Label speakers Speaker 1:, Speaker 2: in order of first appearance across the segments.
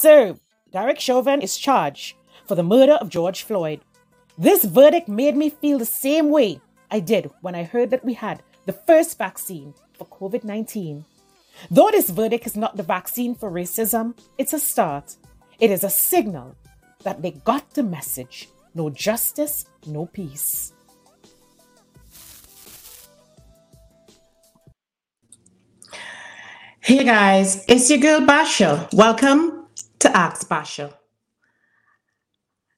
Speaker 1: Serve. Derek Chauvin is charged for the murder of George Floyd. This verdict made me feel the same way I did when I heard that we had the first vaccine for COVID 19. Though this verdict is not the vaccine for racism, it's a start. It is a signal that they got the message no justice, no peace.
Speaker 2: Hey guys, it's your girl Basha. Welcome to Ask Basha.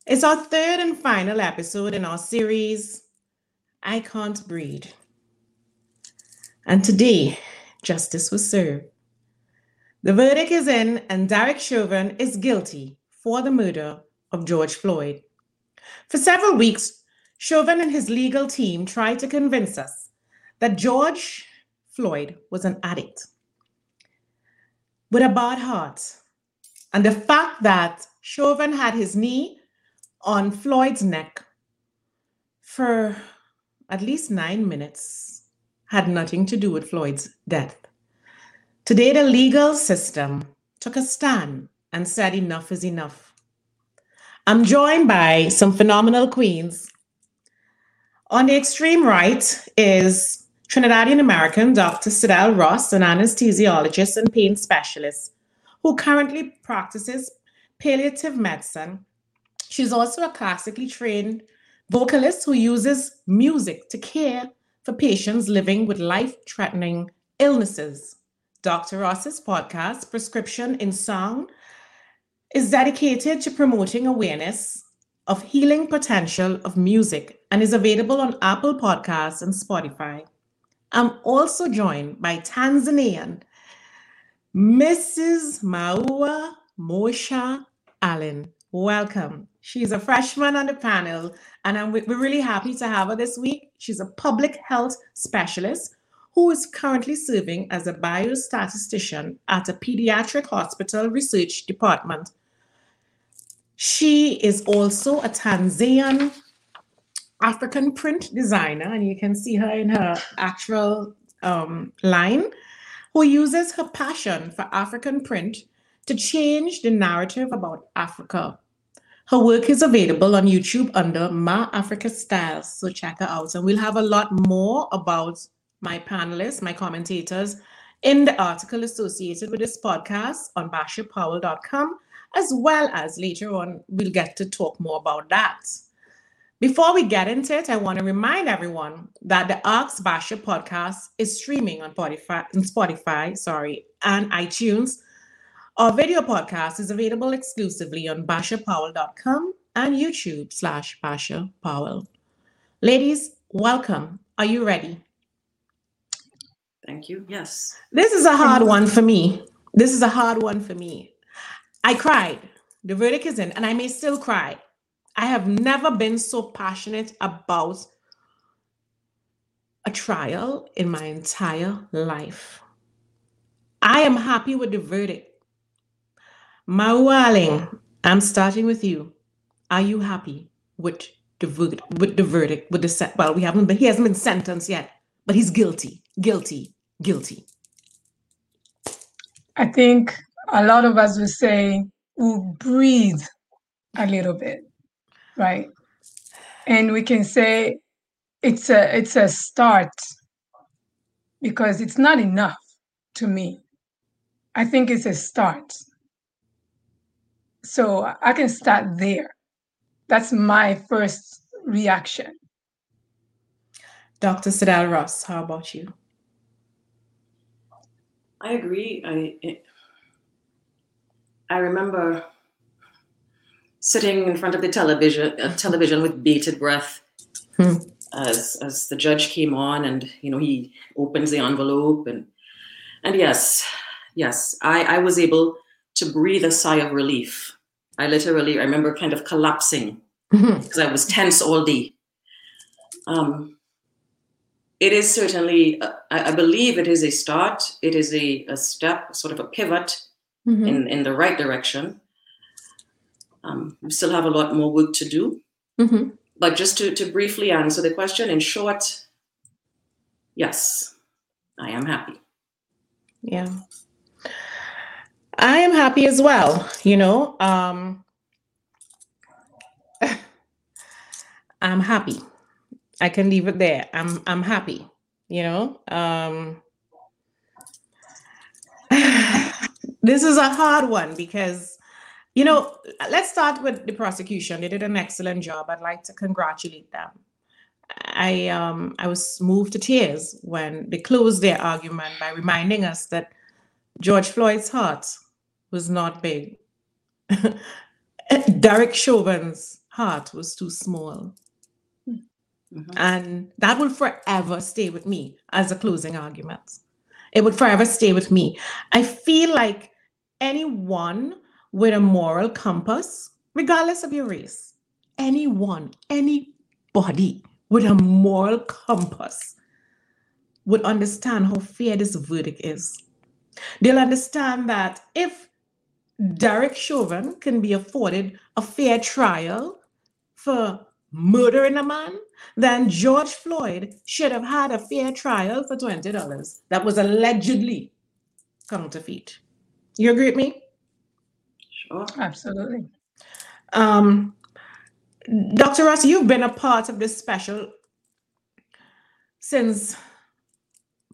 Speaker 2: It's our third and final episode in our series, I Can't Breathe. And today, justice was served. The verdict is in, and Derek Chauvin is guilty for the murder of George Floyd. For several weeks, Chauvin and his legal team tried to convince us that George Floyd was an addict with a bad heart. And the fact that Chauvin had his knee on Floyd's neck for at least nine minutes had nothing to do with Floyd's death. Today, the legal system took a stand and said enough is enough. I'm joined by some phenomenal queens. On the extreme right is Trinidadian American Dr. Sidel Ross, an anesthesiologist and pain specialist who currently practices palliative medicine. She's also a classically trained vocalist who uses music to care for patients living with life threatening illnesses. Dr. Ross's podcast, Prescription in Song, is dedicated to promoting awareness of healing potential of music and is available on Apple Podcasts and Spotify. I'm also joined by Tanzanian Mrs. Maua Mosha Allen. Welcome. She's a freshman on the panel, and we're really happy to have her this week. She's a public health specialist who is currently serving as a biostatistician at a pediatric hospital research department. She is also a Tanzanian African print designer, and you can see her in her actual um, line, who uses her passion for African print to change the narrative about Africa. Her work is available on YouTube under Ma Africa Styles, so check her out. And we'll have a lot more about my panelists, my commentators, in the article associated with this podcast on bashapowell.com, as well as later on, we'll get to talk more about that. Before we get into it, I want to remind everyone that the Ask Basha podcast is streaming on Spotify, Spotify sorry, and iTunes. Our video podcast is available exclusively on bashapowell.com and YouTube slash Basha Powell. Ladies, welcome. Are you ready?
Speaker 3: Thank you. Yes.
Speaker 2: This is a hard one for me. This is a hard one for me. I cried. The verdict is in, and I may still cry I have never been so passionate about a trial in my entire life. I am happy with the verdict. Maua Allen, I'm starting with you. Are you happy with the verdict? With the verdict? With the set? Well, we haven't been. He hasn't been sentenced yet, but he's guilty. Guilty. Guilty.
Speaker 4: I think a lot of us will say we'll breathe a little bit right? And we can say it's a it's a start because it's not enough to me. I think it's a start. So I can start there. That's my first reaction.
Speaker 2: Dr. Sidel Ross, how about you?
Speaker 3: I agree. I I remember sitting in front of the television uh, television with bated breath hmm. as as the judge came on and you know he opens the envelope and and yes yes i i was able to breathe a sigh of relief i literally i remember kind of collapsing because mm-hmm. i was tense all day um it is certainly uh, I, I, believe it is a start it is a, a step sort of a pivot mm-hmm. in in the right direction um, we still have a lot more work to do. Mm-hmm. But just to, to briefly answer the question, in short, yes, I am happy.
Speaker 2: Yeah. I am happy as well. You know, um, I'm happy. I can leave it there. I'm I'm happy. You know, um, this is a hard one because, you know, let's start with the prosecution. They did an excellent job. I'd like to congratulate them. I um I was moved to tears when they closed their argument by reminding us that George Floyd's heart was not big. Derek Chauvin's heart was too small. Mm-hmm. And that will forever stay with me as a closing argument. It would forever stay with me. I feel like anyone with a moral compass, regardless of your race, anyone, anybody with a moral compass would understand how fair this verdict is. They'll understand that if Derek Chauvin can be afforded a fair trial for murdering a man, then George Floyd should have had a fair trial for $20 that was allegedly counterfeit. You agree with me?
Speaker 4: Sure. Absolutely.
Speaker 2: Um, Dr. Ross, you've been a part of this special since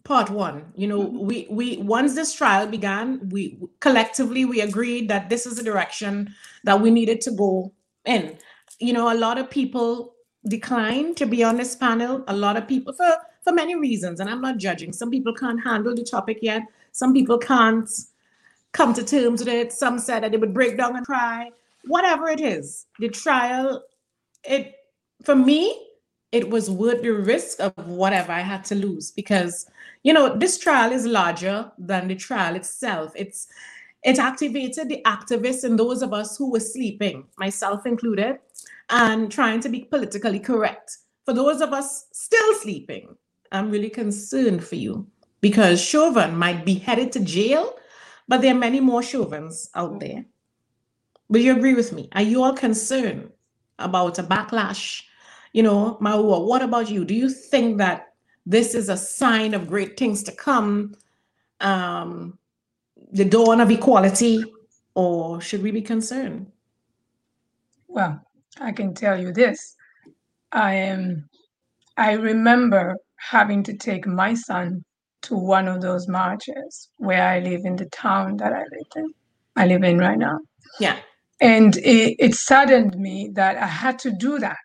Speaker 2: part one. You know, mm-hmm. we we once this trial began, we collectively we agreed that this is the direction that we needed to go in. You know, a lot of people declined to be on this panel. A lot of people for for many reasons, and I'm not judging. Some people can't handle the topic yet. Some people can't come to terms with it. Some said that they would break down and cry. Whatever it is, the trial, it for me, it was worth the risk of whatever I had to lose because you know this trial is larger than the trial itself. It's it activated the activists and those of us who were sleeping, myself included, and trying to be politically correct. For those of us still sleeping, I'm really concerned for you because Chauvin might be headed to jail, but there are many more Chauvins out there. Will you agree with me? Are you all concerned about a backlash? You know, Maua, what about you? Do you think that this is a sign of great things to come? Um, the dawn of equality, or should we be concerned?
Speaker 4: Well, I can tell you this. I am I remember having to take my son to one of those marches where I live in the town that I live in. I live in right now.
Speaker 2: Yeah.
Speaker 4: And it, it saddened me that I had to do that.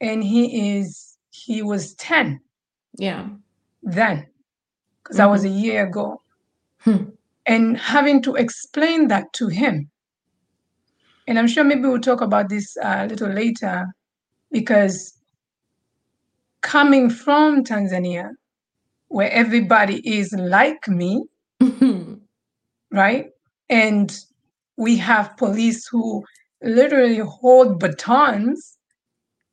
Speaker 4: And he is he was 10.
Speaker 2: Yeah.
Speaker 4: Then. Because mm-hmm. that was a year ago. Hmm. And having to explain that to him and I'm sure maybe we'll talk about this uh, a little later because coming from Tanzania, where everybody is like me, right? And we have police who literally hold batons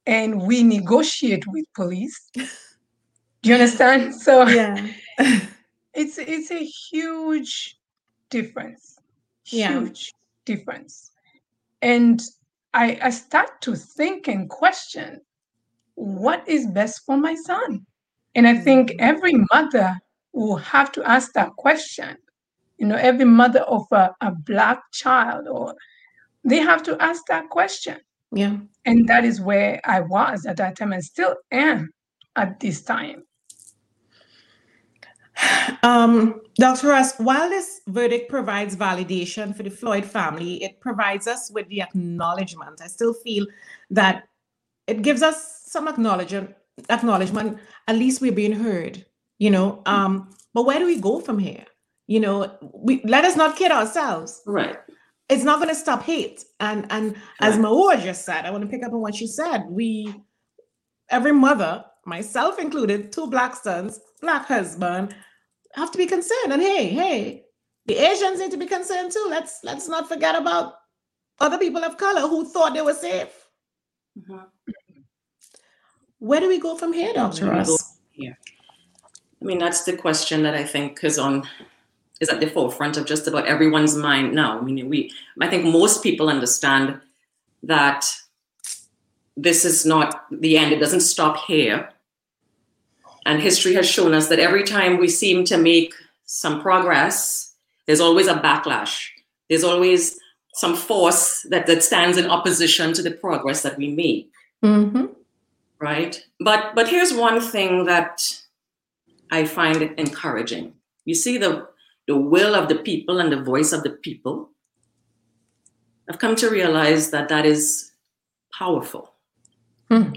Speaker 4: and we negotiate with police. Do you understand? So
Speaker 2: yeah.
Speaker 4: it's it's a huge difference. Huge yeah. difference. And I, I start to think and question what is best for my son? And I think mm-hmm. every mother will have to ask that question. You know, every mother of a, a black child, or they have to ask that question.
Speaker 2: Yeah.
Speaker 4: And that is where I was at that time and still am at this time.
Speaker 2: Um, Dr. Ross, while this verdict provides validation for the Floyd family, it provides us with the acknowledgement. I still feel that it gives us some acknowledgement. Acknowledgement. At least we're being heard. You know. Um, but where do we go from here? You know, we let us not kid ourselves.
Speaker 3: Right.
Speaker 2: It's not going to stop hate. And and right. as Maua just said, I want to pick up on what she said. We, every mother, myself included, two black sons, black husband have to be concerned. And hey, hey, the Asians need to be concerned too. Let's let's not forget about other people of color who thought they were safe. Mm-hmm. Where do we go from here, Dr. Ross?
Speaker 3: Yeah. I mean, that's the question that I think is on is at the forefront of just about everyone's mind now. I mean, we I think most people understand that this is not the end. It doesn't stop here. And history has shown us that every time we seem to make some progress, there's always a backlash. there's always some force that, that stands in opposition to the progress that we make.
Speaker 2: Mm-hmm.
Speaker 3: Right? But but here's one thing that I find encouraging. You see the the will of the people and the voice of the people. I've come to realize that that is powerful.
Speaker 2: Hmm.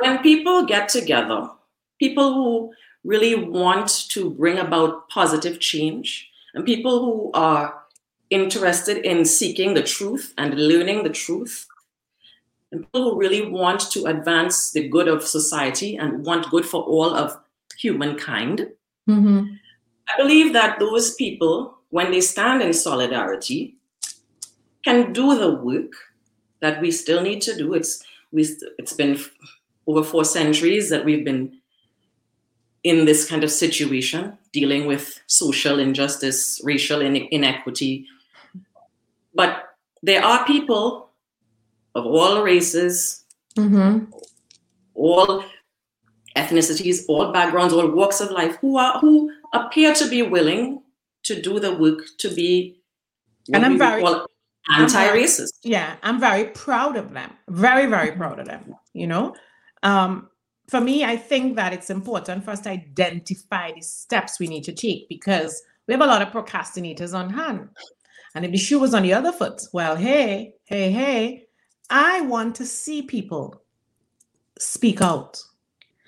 Speaker 3: When people get together, people who really want to bring about positive change and people who are interested in seeking the truth and learning the truth, and people who really want to advance the good of society and want good for all of humankind.
Speaker 2: Mm-hmm.
Speaker 3: I believe that those people, when they stand in solidarity, can do the work that we still need to do. It's we, it's been over four centuries that we've been in this kind of situation, dealing with social injustice, racial inequity. But there are people of all races,
Speaker 2: Mm-hmm.
Speaker 3: all ethnicities, all backgrounds, all walks of life who are who appear to be willing to do the work to be
Speaker 2: And I'm very-
Speaker 3: anti-racist.
Speaker 2: Yeah, I'm very proud of them. Very, very proud of them. You know, um, for me, I think that it's important for us to identify the steps we need to take because we have a lot of procrastinators on hand. And if the shoe was on the other foot, well, hey, hey, hey, I want to see people speak out.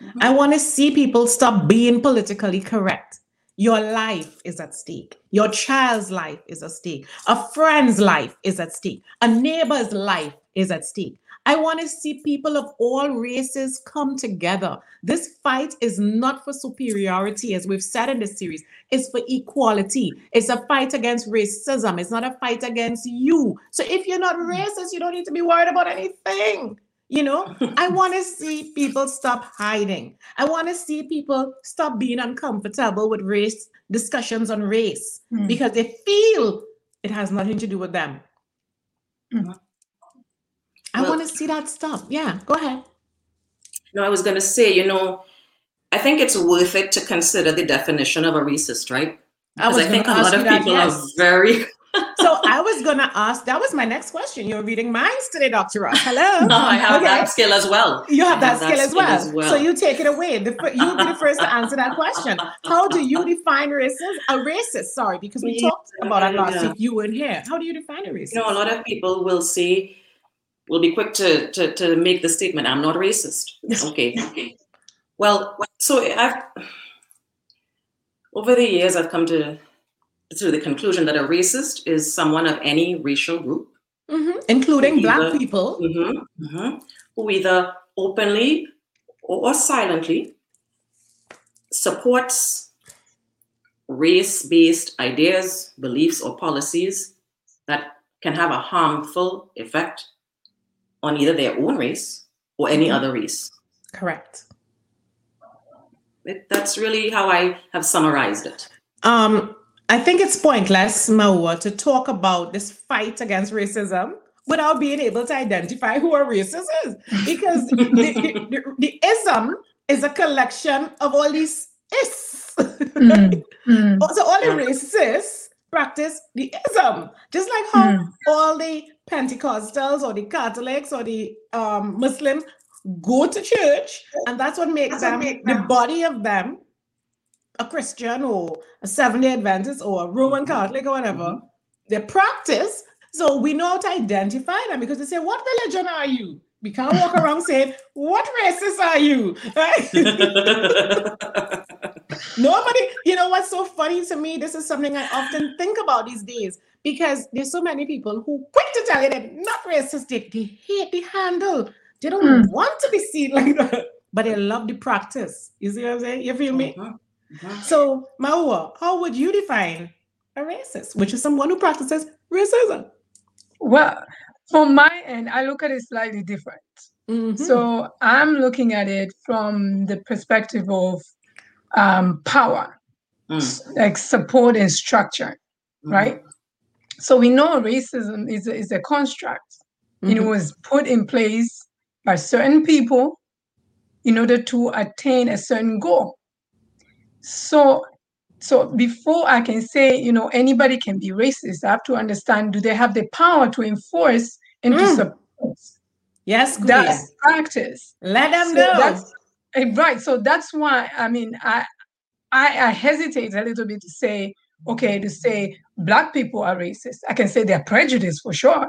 Speaker 2: Mm-hmm. I want to see people stop being politically correct. Your life is at stake. Your child's life is at stake. A friend's life is at stake. A neighbor's life is at stake. I want to see people of all races come together. This fight is not for superiority, as we've said in this series, it's for equality. It's a fight against racism, it's not a fight against you. So if you're not racist, you don't need to be worried about anything. You know, I want to see people stop hiding. I want to see people stop being uncomfortable with race discussions on race
Speaker 4: Mm.
Speaker 2: because they feel it has nothing to do with them.
Speaker 4: Mhm.
Speaker 2: I
Speaker 3: Well-
Speaker 2: want to see that stuff. Yeah, go ahead.
Speaker 3: No, I was going to say, you know, I think it's worth it to consider the definition of a racist, right?
Speaker 2: I
Speaker 3: Because
Speaker 2: was
Speaker 3: I, think a lot
Speaker 2: ask
Speaker 3: of
Speaker 2: you that,
Speaker 3: people
Speaker 2: yes.
Speaker 3: are very.
Speaker 2: So I was gonna ask. That was my next question. You're reading minds today, Doctor Ross. Hello.
Speaker 3: No, I have
Speaker 2: Okay.
Speaker 3: that skill as well.
Speaker 2: You have
Speaker 3: I
Speaker 2: that skill, as, well. So you take it away. The, you'll be the first to answer that question. How do you define racist? A racist, sorry, because we
Speaker 3: Yeah,
Speaker 2: talked about that last week. You weren't here. How do you define a racist?
Speaker 3: You know, a lot of people will say, will be quick to, to, to make the statement, I'm not racist. Okay. okay. Well, so I've, over the years, I've come to, to the conclusion that a racist is someone of any racial group
Speaker 2: Mhm. Including black
Speaker 3: Either-
Speaker 2: people.
Speaker 3: mhm, mhm, who either openly or silently supports race based ideas, beliefs, or policies that can have a harmful effect on either their own race or any
Speaker 2: Mhm.
Speaker 3: other race.
Speaker 2: Correct.
Speaker 3: It, that's really how I have summarized it.
Speaker 2: Um, I think it's pointless, Maua, to talk about this fight against racism without being able to identify who a racist is. Because the, the, the, the ism is a collection of all these is.
Speaker 4: Mm, mm,
Speaker 2: so all the
Speaker 3: Yeah.
Speaker 2: racists practice the ism. Just like how
Speaker 4: mm.
Speaker 2: all the Pentecostals or the Catholics or the um, Muslims go to church, and that's what makes them the body of them a Christian or a Seventh Day Adventist or a Roman Catholic or whatever. They practice, so we know how to identify them because they say, "What religion are you?" We can't walk around saying, "What races are you?" Right? Nobody, you know what's so funny to me? This is something I often think about these days because there's so many people who quick to tell you they're not racist. They, they hate the handle. They don't
Speaker 4: Mm.
Speaker 2: want to be seen like that, but they love the practice. You see what I'm saying? You feel me?
Speaker 3: Mhm, mhm.
Speaker 2: So, Maua, how would you define a racist, which is someone who practices racism?
Speaker 4: Well, from my end, I look at it slightly different.
Speaker 2: Mhm.
Speaker 4: So I'm looking at it from the perspective of um, power,
Speaker 3: Mm,
Speaker 4: like support and structure,
Speaker 3: mhm.
Speaker 4: right? So we know racism is a, is a construct. It
Speaker 2: Mhm.
Speaker 4: was put in place by certain people in order to attain a certain goal. So so before I can say, you know, anybody can be racist, I have to understand do they have the power to enforce and mm. to support
Speaker 2: yes,
Speaker 4: that practice?
Speaker 2: Let them so know.
Speaker 4: Eh, right. So that's why I mean I, I I hesitate a little bit to say, okay, to say black people are racist. I can say they're prejudiced for sure.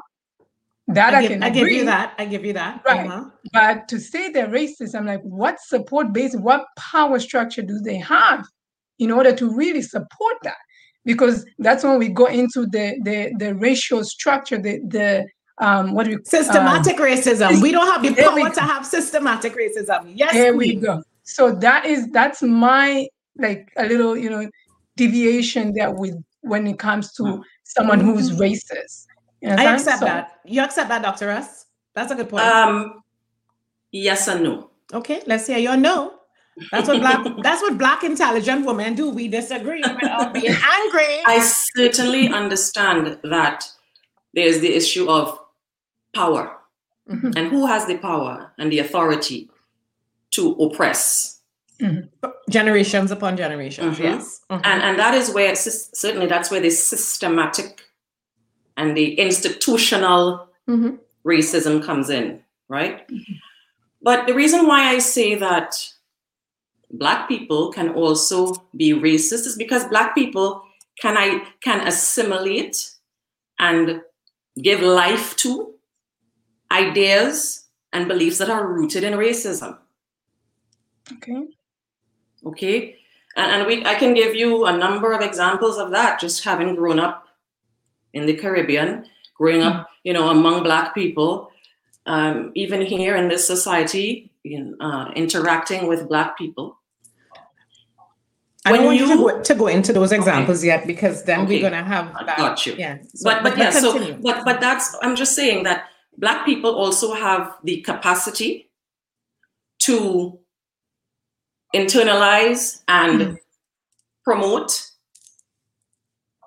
Speaker 4: That I, I can
Speaker 2: I give you that. I give you that.
Speaker 4: Right. Uh-huh. But to say they're racist, I'm like, what support base, what power structure do they have in order to really support that? Because that's when we go into the the the racial structure, the the um what do we
Speaker 2: systematic um, racism. We don't have the power to have systematic racism. Yes,
Speaker 4: there we go. So that is that's my like a little, you know, deviation that with when it comes to someone who's racist.
Speaker 2: You know I accept so, that. You accept that, Dr. Russ? That's a good point.
Speaker 3: Um, yes and no.
Speaker 2: Okay, let's hear your no. That's what black that's what black intelligent women do. We disagree without being angry.
Speaker 3: I certainly understand that there's the issue of power. Mm-hmm. And who has the power and the authority to oppress?
Speaker 2: Mm-hmm. Generations upon generations, mm-hmm. yes.
Speaker 3: And and that is where certainly that's where the systematic and the institutional mm-hmm. racism comes in, right? Mm-hmm. But the reason why I say that black people can also be racist is because black people can I can assimilate and give life to ideas and beliefs that are rooted in racism.
Speaker 4: Okay.
Speaker 3: Okay. And, and we I can give you a number of examples of that, just having grown up in the Caribbean, growing up, hmm. you know, among Black people, um, even here in this society, in, uh, interacting with Black people.
Speaker 2: I don't want you, to, go, to go into those examples okay. yet because then okay. we're gonna have
Speaker 3: that. Got you. Yeah. So, but but, but yeah. So but but that's I'm just saying that Black people also have the capacity to internalize and mm promote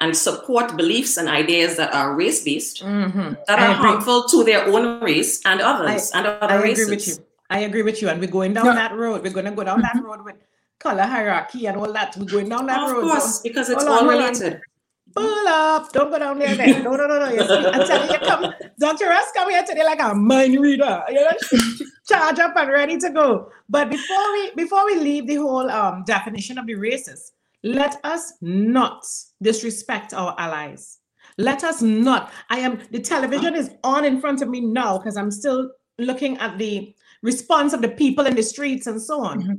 Speaker 3: and support beliefs and ideas that are race based, mm-hmm. that are harmful to their own race and others I, and other I
Speaker 2: agree with you. I agree with you. And we're going down no. that road. We're going to go down mm-hmm. that road with color hierarchy and all that. We're going down that
Speaker 3: of
Speaker 2: road.
Speaker 3: Of course, so, because it's all related.
Speaker 2: Pull up. Don't go down there. Then. No, no, no, no. You see, I'm telling you, come. Dr. Russ come here today like a mind reader. You know, charge up and ready to go. But before we before we leave the whole um definition of the races, let us not disrespect our allies. Let us not. I am, the television is on in front of me now because I'm still looking at the response of the people in the streets and so on. Mm-hmm.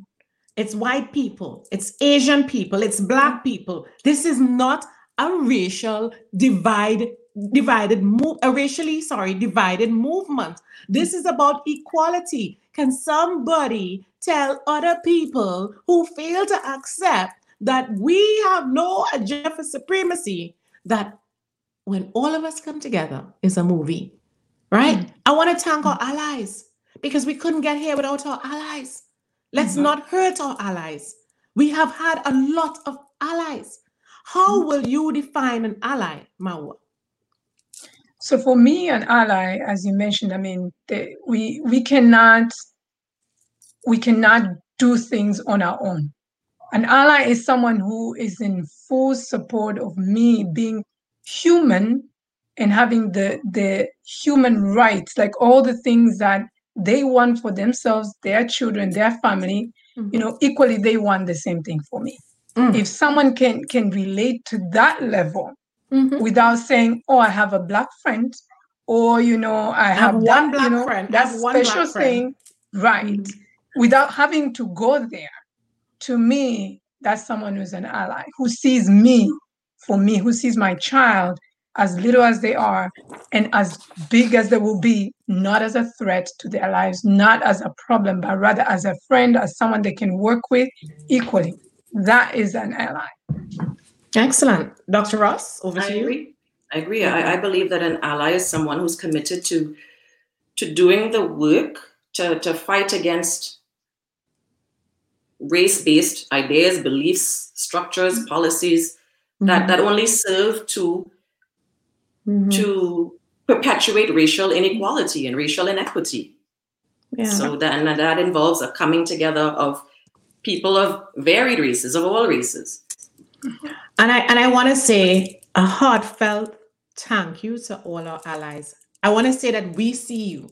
Speaker 2: It's white people, it's Asian people, it's black people. This is not a racial divide divided move a racially sorry divided movement this is about equality can somebody tell other people who fail to accept that we have no agenda for supremacy, that when all of us come together is a movie, right? Mm-hmm. I want to thank our allies because we couldn't get here without our allies. Let's mm-hmm. not hurt our allies. We have had a lot of allies. How will you define an ally, Maua?
Speaker 4: So for me, an ally, as you mentioned, I mean, the, we we cannot we cannot do things on our own. An ally is someone who is in full support of me being human and having the the human rights, like all the things that they want for themselves, their children, their family. Mm-hmm. You know, equally they want the same thing for me. Mm. If someone can can relate to that level mm-hmm. without saying, "Oh, I have a black friend," or you know, I have, have one black you know, friend, that special thing, right? Mm-hmm. Without having to go there to me, that's someone who's an ally, who sees me for me, who sees my child as little as they are and as big as they will be, not as a threat to their lives, not as a problem, but rather as a friend, as someone they can work with equally. That is an ally.
Speaker 2: Excellent. Dr. Ross, over
Speaker 3: I
Speaker 2: to
Speaker 3: agree.
Speaker 2: you.
Speaker 3: I agree. I, I believe that an ally is someone who's committed to to doing the work to, to fight against race-based ideas, beliefs, structures, mm-hmm. policies mm-hmm. that, that only serve to mm-hmm. to perpetuate racial inequality and racial inequity. Yeah. So then that involves a coming together of people of varied races, of all races.
Speaker 2: And I and I want to say a heartfelt thank you to all our allies. I want to say that we see you.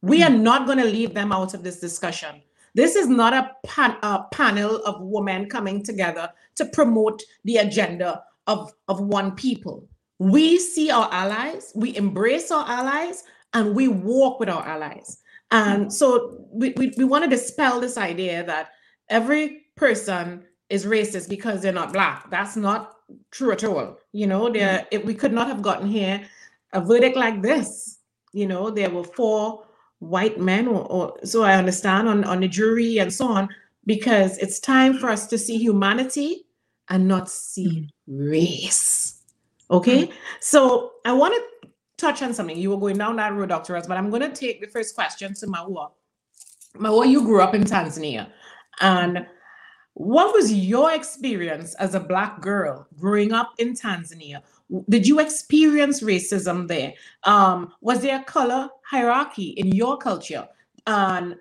Speaker 2: We are not going to leave them out of this discussion. This is not a, pan, a panel of women coming together to promote the agenda of, of one people. We see our allies, we embrace our allies, and we walk with our allies. And so we, we, we want to dispel this idea that every person is racist because they're not black. That's not true at all. You know, there mm-hmm. if we could not have gotten here a verdict like this. You know, there were four white men, or, or so I understand, on, on the jury and so on, because it's time for us to see humanity and not see mm-hmm. race. Okay, mm-hmm. so I want to touch on something. You were going down that road, Dr. Ross, but I'm going to take the first question to Maua. Maua, you grew up in Tanzania. And what was your experience as a Black girl growing up in Tanzania? Did you experience racism there? Um, was there a color hierarchy in your culture? And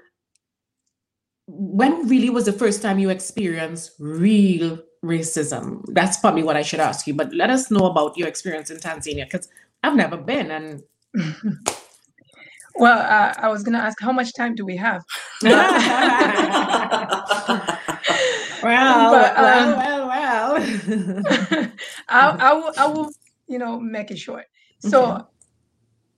Speaker 2: when really was the first time you experienced real racism? That's probably what I should ask you. But let us know about your experience in Tanzania because I've never been. And
Speaker 4: well, uh, I was going to ask, how much time do we have?
Speaker 2: well, but, um, well, well, well.
Speaker 4: I, I, will, I will, you know, make it short. So, okay.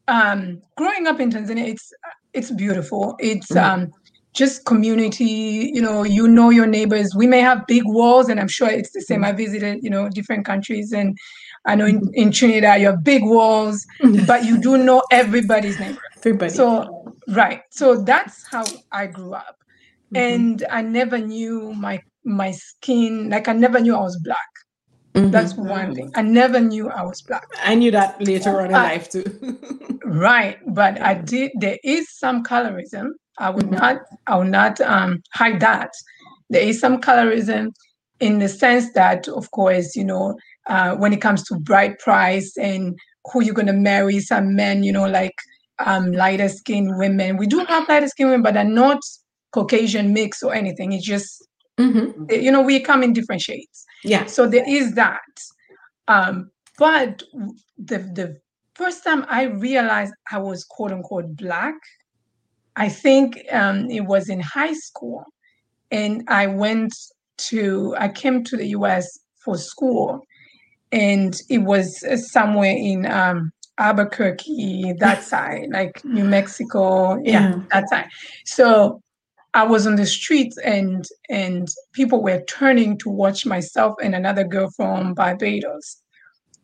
Speaker 4: um, growing up in Tanzania, it's it's beautiful. It's mm. um, just community. You know, you know your neighbors. We may have big walls, and I'm sure it's the same. Mm. I visited, you know, different countries, and I know in, mm-hmm. in Trinidad you have big walls, but you do know everybody's neighbor.
Speaker 2: Everybody.
Speaker 4: So right. So that's how I grew up. Mm-hmm. And I never knew my my skin, like I never knew I was black. Mm-hmm. That's one thing. I never knew I was black.
Speaker 2: I knew that later on in I, life too.
Speaker 4: right. But I did there is some colorism. I would mm-hmm. not I will not um, hide that. There is some colorism in the sense that, of course, you know, uh, when it comes to bride price and who you're gonna marry, some men, you know, like um, lighter skinned women. We do have lighter skinned women, but they're not Caucasian mix or anything. It's just Mm-hmm. You know, we come in different shades.
Speaker 2: Yeah.
Speaker 4: So there is that. Um, but the the first time I realized I was quote unquote black, I think um, it was in high school, and I went to I came to the U.S. for school, and it was somewhere in um, Albuquerque, that side, like New Mexico, yeah, yeah, that side. So I was on the streets and and people were turning to watch myself and another girl from Barbados,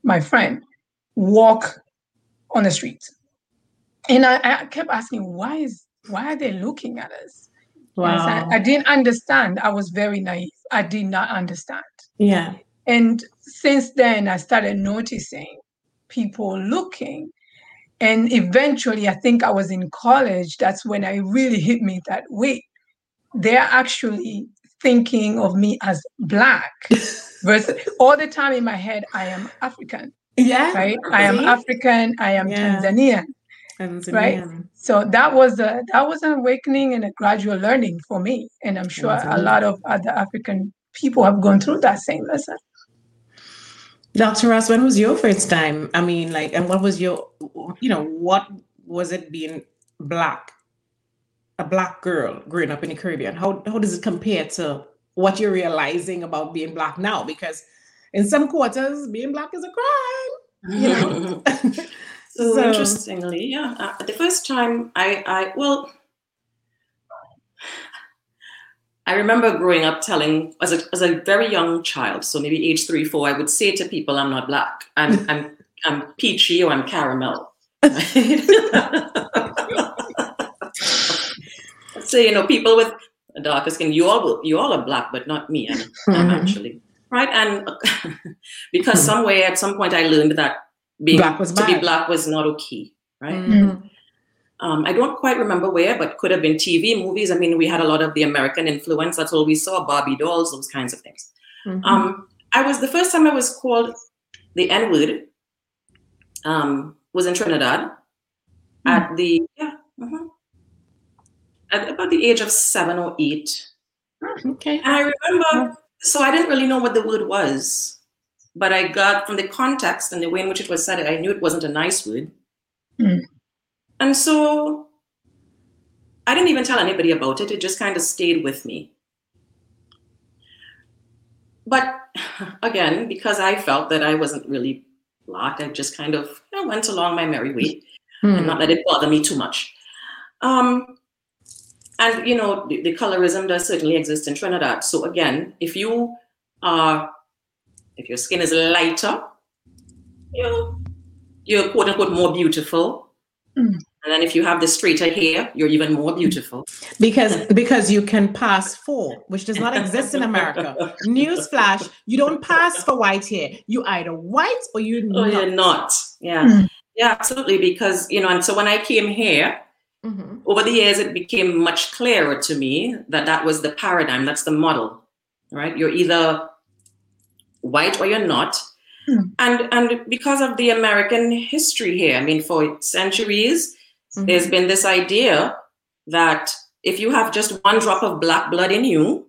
Speaker 4: my friend, walk on the street. And I, I kept asking, why is why are they looking at us?
Speaker 2: Wow.
Speaker 4: I, I didn't understand. I was very naive. I did not understand.
Speaker 2: Yeah.
Speaker 4: And since then I started noticing people looking. And eventually, I think I was in college. That's when I really hit me that wait, they're actually thinking of me as black versus all the time in my head i am african
Speaker 2: yeah
Speaker 4: right i am african i am yeah. tanzanian
Speaker 2: Tanzanian.
Speaker 4: right so that was a that was an awakening and a gradual learning for me and i'm sure Tanzania. a lot of other african people have gone through that same lesson
Speaker 2: dr ross when was your first time i mean like and what was your you know what was it being black a black girl growing up in the Caribbean? How how does it compare to what you're realizing about being black now? Because in some quarters, being black is a crime. You know.
Speaker 3: so, so, interestingly, yeah, uh, the first time I I well. I remember growing up telling, as a, as a very young child, so maybe age three, four, I would say to people, I'm not black. I'm, I'm, I'm peachy or I'm caramel. So you know, people with darker skin, you all you all are black, but not me. I'm, mm-hmm. I'm actually right, and because mm-hmm. somewhere at some point I learned that being black was to bad. be black was not okay, right? Mm-hmm. Um, I don't quite remember where, but could have been TV, movies. I mean, we had a lot of the American influence. That's all we saw: Barbie dolls, those kinds of things. Mm-hmm. Um, I was the first time I was called the N word. Um, was in Trinidad at mm. the yeah. Uh-huh at about the age of seven or eight.
Speaker 2: Okay.
Speaker 3: And I remember, so I didn't really know what the word was. but I got from the context and the way in which it was said, I knew it wasn't a nice word.
Speaker 4: Mm.
Speaker 3: And so I didn't even tell anybody about it. It just kind of stayed with me. But again, because I felt that I wasn't really black, I just kind of you know, went along my merry way
Speaker 2: Hmm.
Speaker 3: and not let it bother me too much. Um, and you know, the, the colorism does certainly exist in Trinidad. So again, if you are, if your skin is lighter, you know, you're quote unquote more beautiful.
Speaker 4: Mm.
Speaker 3: And then if you have the straighter hair, you're even more beautiful.
Speaker 2: because because you can pass for, which does not exist in America. Newsflash: you don't pass for white hair. You either white or you
Speaker 3: Oh,
Speaker 2: not.
Speaker 3: you're not. Yeah.
Speaker 4: Mm.
Speaker 3: Yeah, absolutely. Because, you know, and so when I came here,
Speaker 2: Mhm.
Speaker 3: Over the years, it became much clearer to me that that was the paradigm, that's the model, right? You're either white or you're not.
Speaker 4: Hmm.
Speaker 3: And, and because of the American history here, I mean, for centuries,
Speaker 2: Mhm.
Speaker 3: there's been this idea that if you have just one drop of black blood in you,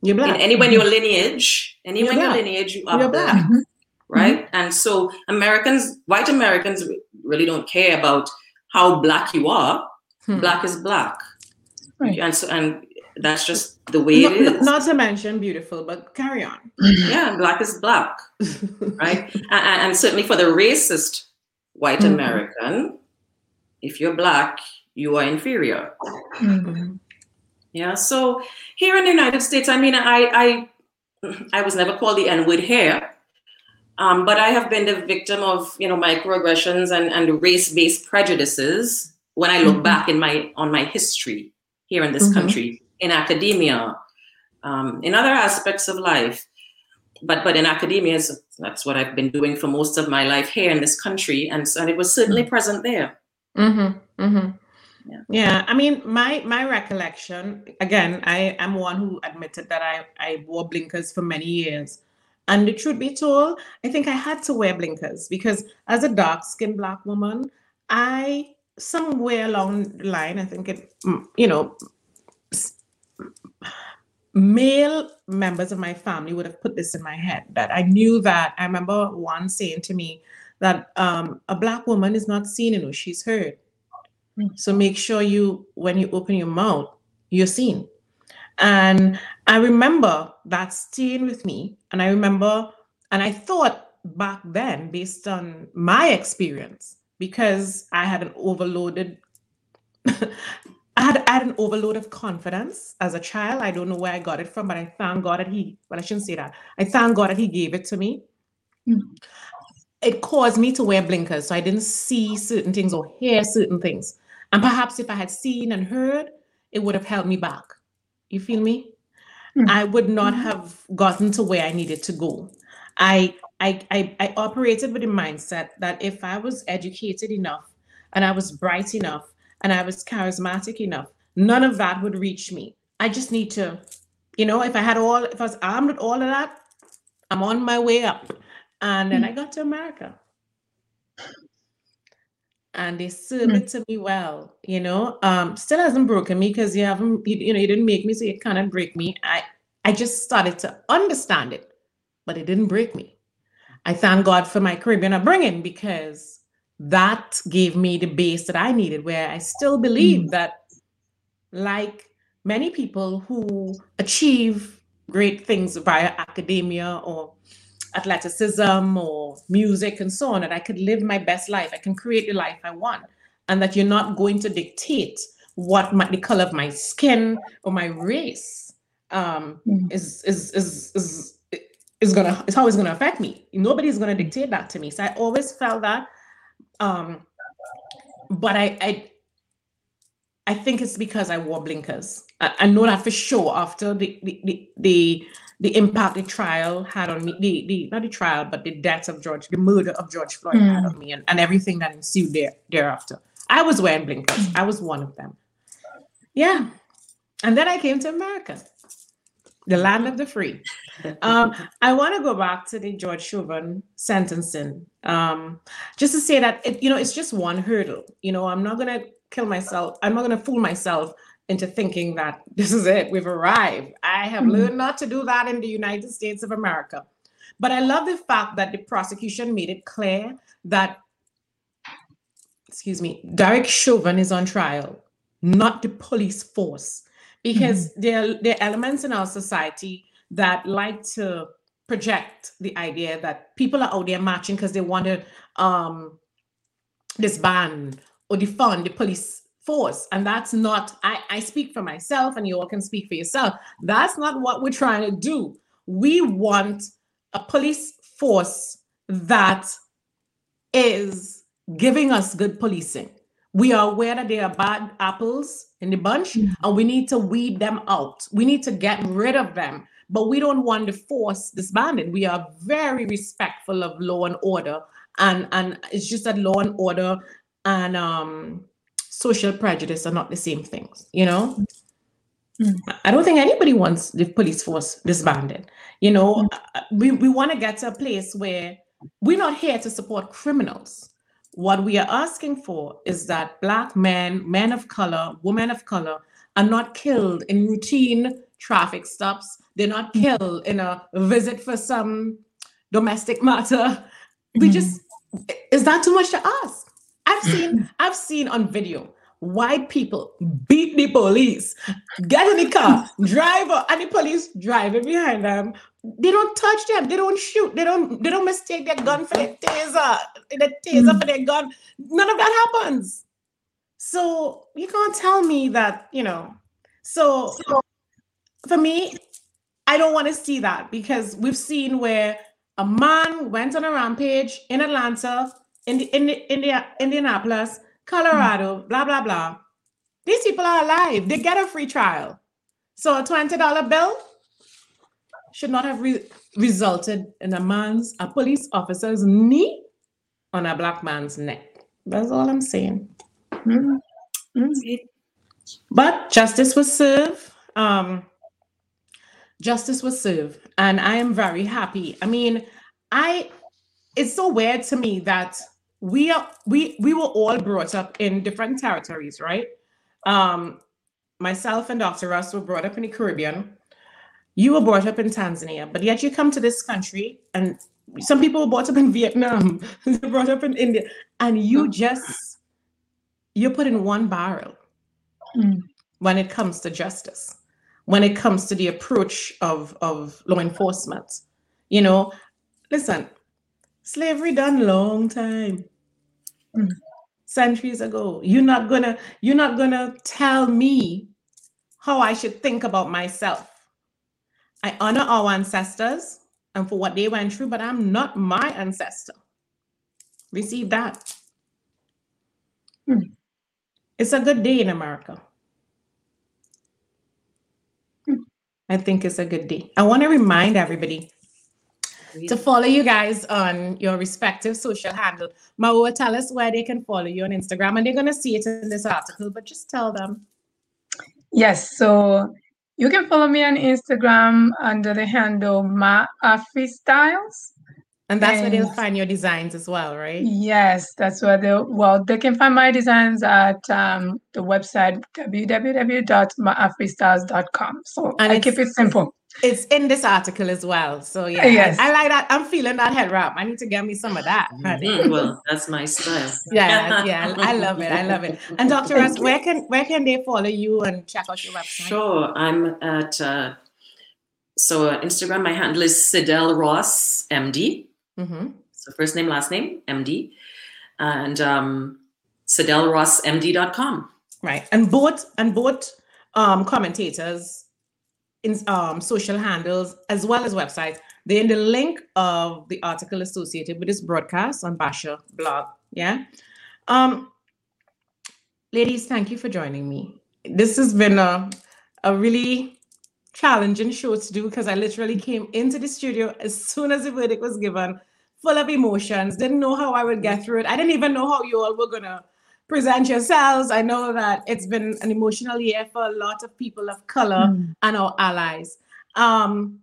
Speaker 2: You're black.
Speaker 3: in in your lineage, anywhere in your lineage, you are
Speaker 2: You're
Speaker 3: black
Speaker 2: black.
Speaker 4: Mhm.
Speaker 3: right? And so Americans, white Americans, really don't care about how black you are.
Speaker 2: Hmm.
Speaker 3: Black is black,
Speaker 4: Right.
Speaker 3: and so and that's just the way
Speaker 2: Not,
Speaker 3: it is.
Speaker 2: not to mention beautiful, but carry on.
Speaker 3: yeah, black is black, right? and, and- certainly for the racist white
Speaker 2: Mhm.
Speaker 3: American, if you're black, you are inferior.
Speaker 4: Mm.
Speaker 3: Yeah. So here in the United States, I mean, I I I was never called the N word here. Um, but I have been the victim of, you know, microaggressions and, and race-based prejudices when I look
Speaker 4: Mhm.
Speaker 3: back in my on my history here in this
Speaker 2: Mhm.
Speaker 3: country, in academia, um, in other aspects of life. But but in academia, is- that's what I've been doing for most of my life here in this country, and and it was certainly present there.
Speaker 2: Mm-hmm. Mm-hmm.
Speaker 3: Yeah.
Speaker 2: Yeah. I mean, my my recollection again, I am one who admitted that I I wore blinkers for many years, and the truth be told, I think I had to wear blinkers because as a dark skinned black woman, I somewhere along the line, I think it, you know, male members of my family would have put this in my head that I knew that I remember one saying to me that um, a black woman is not seen, you know, she's heard.
Speaker 4: Mm.
Speaker 2: So make sure you, when you open your mouth, you're seen. And I remember that staying with me. And I remember, and I thought back then, based on my experience, because I had an overloaded, I had, I had an overload of confidence as a child. I don't know where I got it from, but I thank God that He, well, I shouldn't say that. I thank God that He gave it to me.
Speaker 4: Mm.
Speaker 2: It caused me to wear blinkers so I didn't see certain things or hear certain things. And perhaps if I had seen and heard, it would have held me back. You feel me?
Speaker 4: Mm.
Speaker 2: I would not
Speaker 4: Mhm.
Speaker 2: have gotten to where I needed to go. I, I I I operated with the mindset that if I was educated enough and I was bright enough and I was charismatic enough, none of that would reach me. I just need to, you know, if I had all, if I was armed with all of that, I'm on my way up. And then I got to America. And they served
Speaker 4: Mm.
Speaker 2: it to me well, you know. Um, still hasn't broken me because you haven't, you, you know, you didn't make me, so it cannot break me. I I just started to understand it, but it didn't break me. I thank God for my Caribbean upbringing because that gave me the base that I needed, where I still believe that, like many people who achieve great things via academia or athleticism or music and so on, that I could live my best life. I can create the life I want, and that you're not going to dictate what my, the color of my skin or my race um,
Speaker 4: Mm.
Speaker 2: is is is is is gonna is how it's gonna affect me. Nobody's gonna dictate that to me. So I always felt that. Um, but I I I think it's because I wore blinkers. I, I know that for sure after the the the the, the impact the trial had on me, the, the not the trial, but the death of George, the murder of George Floyd had
Speaker 4: Mm.
Speaker 2: on me and, and everything that ensued there thereafter. I was wearing blinkers. I was one of them. Yeah. And then I came to America, the land of the free. Um, I want to go back to the George Chauvin sentencing, um, just to say that it, you know it's just one hurdle. You know, I'm not gonna kill myself. I'm not gonna fool myself into thinking that this is it. We've arrived. I have
Speaker 4: Mhm.
Speaker 2: learned not to do that in the United States of America. But I love the fact that the prosecution made it clear that, excuse me, Derek Chauvin is on trial, not the police force, because mm-hmm. there, there are elements in our society that like to project the idea that people are out there marching because they want to um, disband or defund the police force. And that's not, I, I speak for myself and you all can speak for yourself. That's not what we're trying to do. We want a police force that is giving us good policing. We are aware that there are bad apples in the bunch mm-hmm. and we need to weed them out. We need to get rid of them, but we don't want to force disbanding. We are very respectful of law and order. And, and it's just that law and order and um, social prejudice are not the same things, you know? Mm. I don't think anybody wants the police force disbanded. You know, mm. we, we want to get to a place where we're not here to support criminals. What we are asking for is that Black men, men of color, women of color are not killed in routine traffic stops. They're not mm. killed in a visit for some domestic matter. We mm. just, is that too much to ask? I've seen I've seen on video white people beat the police, get in the car, drive up, and the police driving behind them. They don't touch them. They don't shoot. They don't. They don't mistake their gun for their taser. The taser mm. for their gun. None of that happens. So you can't tell me that you know. So, so for me, I don't want to see that because we've seen where a man went on a rampage in Atlanta in the, in the, in the, Indianapolis, Colorado, blah blah blah. These people are alive. They get a free trial. So a twenty dollar bill should not have re- resulted in a man's a police officer's knee on a black man's neck. That's all I'm saying. Mm-hmm. But justice was served. Um, justice was served, and I am very happy. I mean, I it's so weird to me that we are we we were all brought up in different territories, right? Um, myself and Dr. Russ were brought up in the Caribbean. You were brought up in Tanzania, but yet you come to this country, and some people were brought up in Vietnam, brought up in India, and you just you're put in one barrel mm. when it comes to justice, when it comes to the approach of of law enforcement. You know, listen, Slavery done long time. Mm. Centuries ago. You're not gonna, you're not gonna tell me how I should think about myself. I honor our ancestors and for what they went through, but I'm not my ancestor. Receive that. Mm. It's a good day in America. Mm. I think it's a good day. I want to remind everybody to follow you guys on your respective social handle. Maua, tell us where they can follow you on Instagram, and they're going to see it in this article, but just tell them.
Speaker 4: Yes, so you can follow me on Instagram under the handle Ma Afri Styles.
Speaker 2: And that's and, where they'll find your designs as well, right?
Speaker 4: Yes, that's where they well they can find my designs at um, the website www.maafristyles.com. So and I keep it simple.
Speaker 2: It's in this article as well. So yeah, yes. I, I, like that. I'm feeling that head wrap. I need to get me some of that.
Speaker 3: Mm-hmm. Well, that's my style.
Speaker 2: yeah, yeah, I love it. I love it. And Dr. Russ, where can where can they follow you and check out your website?
Speaker 3: Sure, I'm at uh, so uh, Instagram. My handle is Sidel Ross MD. Mm-hmm. So first name, last name, MD, and um, SidelRossMD.com.
Speaker 2: Right, and both and both um, commentators in um, social handles as well as websites. They're in the link of the article associated with this broadcast on Basha blog. Yeah. Um, ladies, thank you for joining me. This has been a, a really challenging show to do because I literally came into the studio as soon as the verdict was given, full of emotions, didn't know how I would get through it. I didn't even know how you all were going to present yourselves. I know that it's been an emotional year for a lot of people of color mm. and our allies. Um,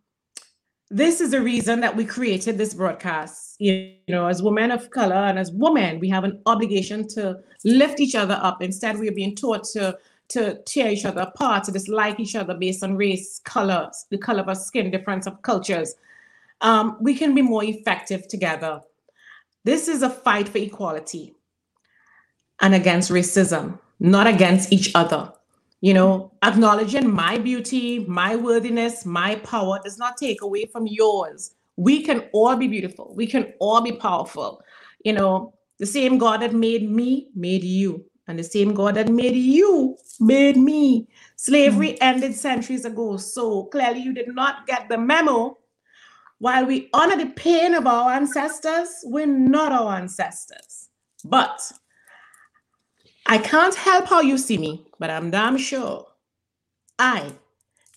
Speaker 2: this is the reason that we created this broadcast. You know, as women of color and as women, we have an obligation to lift each other up. Instead, we are being taught to to tear each other apart, to dislike each other based on race, color, the color of our skin, difference of cultures. Um, we can be more effective together. This is a fight for equality and against racism, not against each other. You know, acknowledging my beauty, my worthiness, my power does not take away from yours. We can all be beautiful. We can all be powerful. You know, the same God that made me made you, and the same God that made you made me. Slavery mm. ended centuries ago. So clearly, you did not get the memo. While we honor the pain of our ancestors, we're not our ancestors. But I can't help how you see me, but I'm damn sure I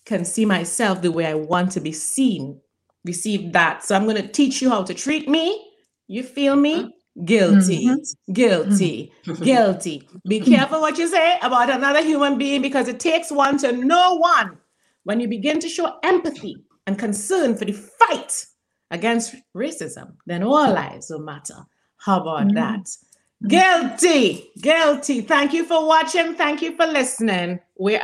Speaker 2: can see myself the way I want to be seen. Receive that. So I'm going to teach you how to treat me. You feel me? Guilty, mm-hmm. guilty, mm-hmm. guilty. Be careful what you say about another human being because it takes one to know one. When you begin to show empathy and concern for the fight against racism, then all lives will matter. How about mm-hmm. that? Guilty, guilty. Thank you for watching. Thank you for listening. We're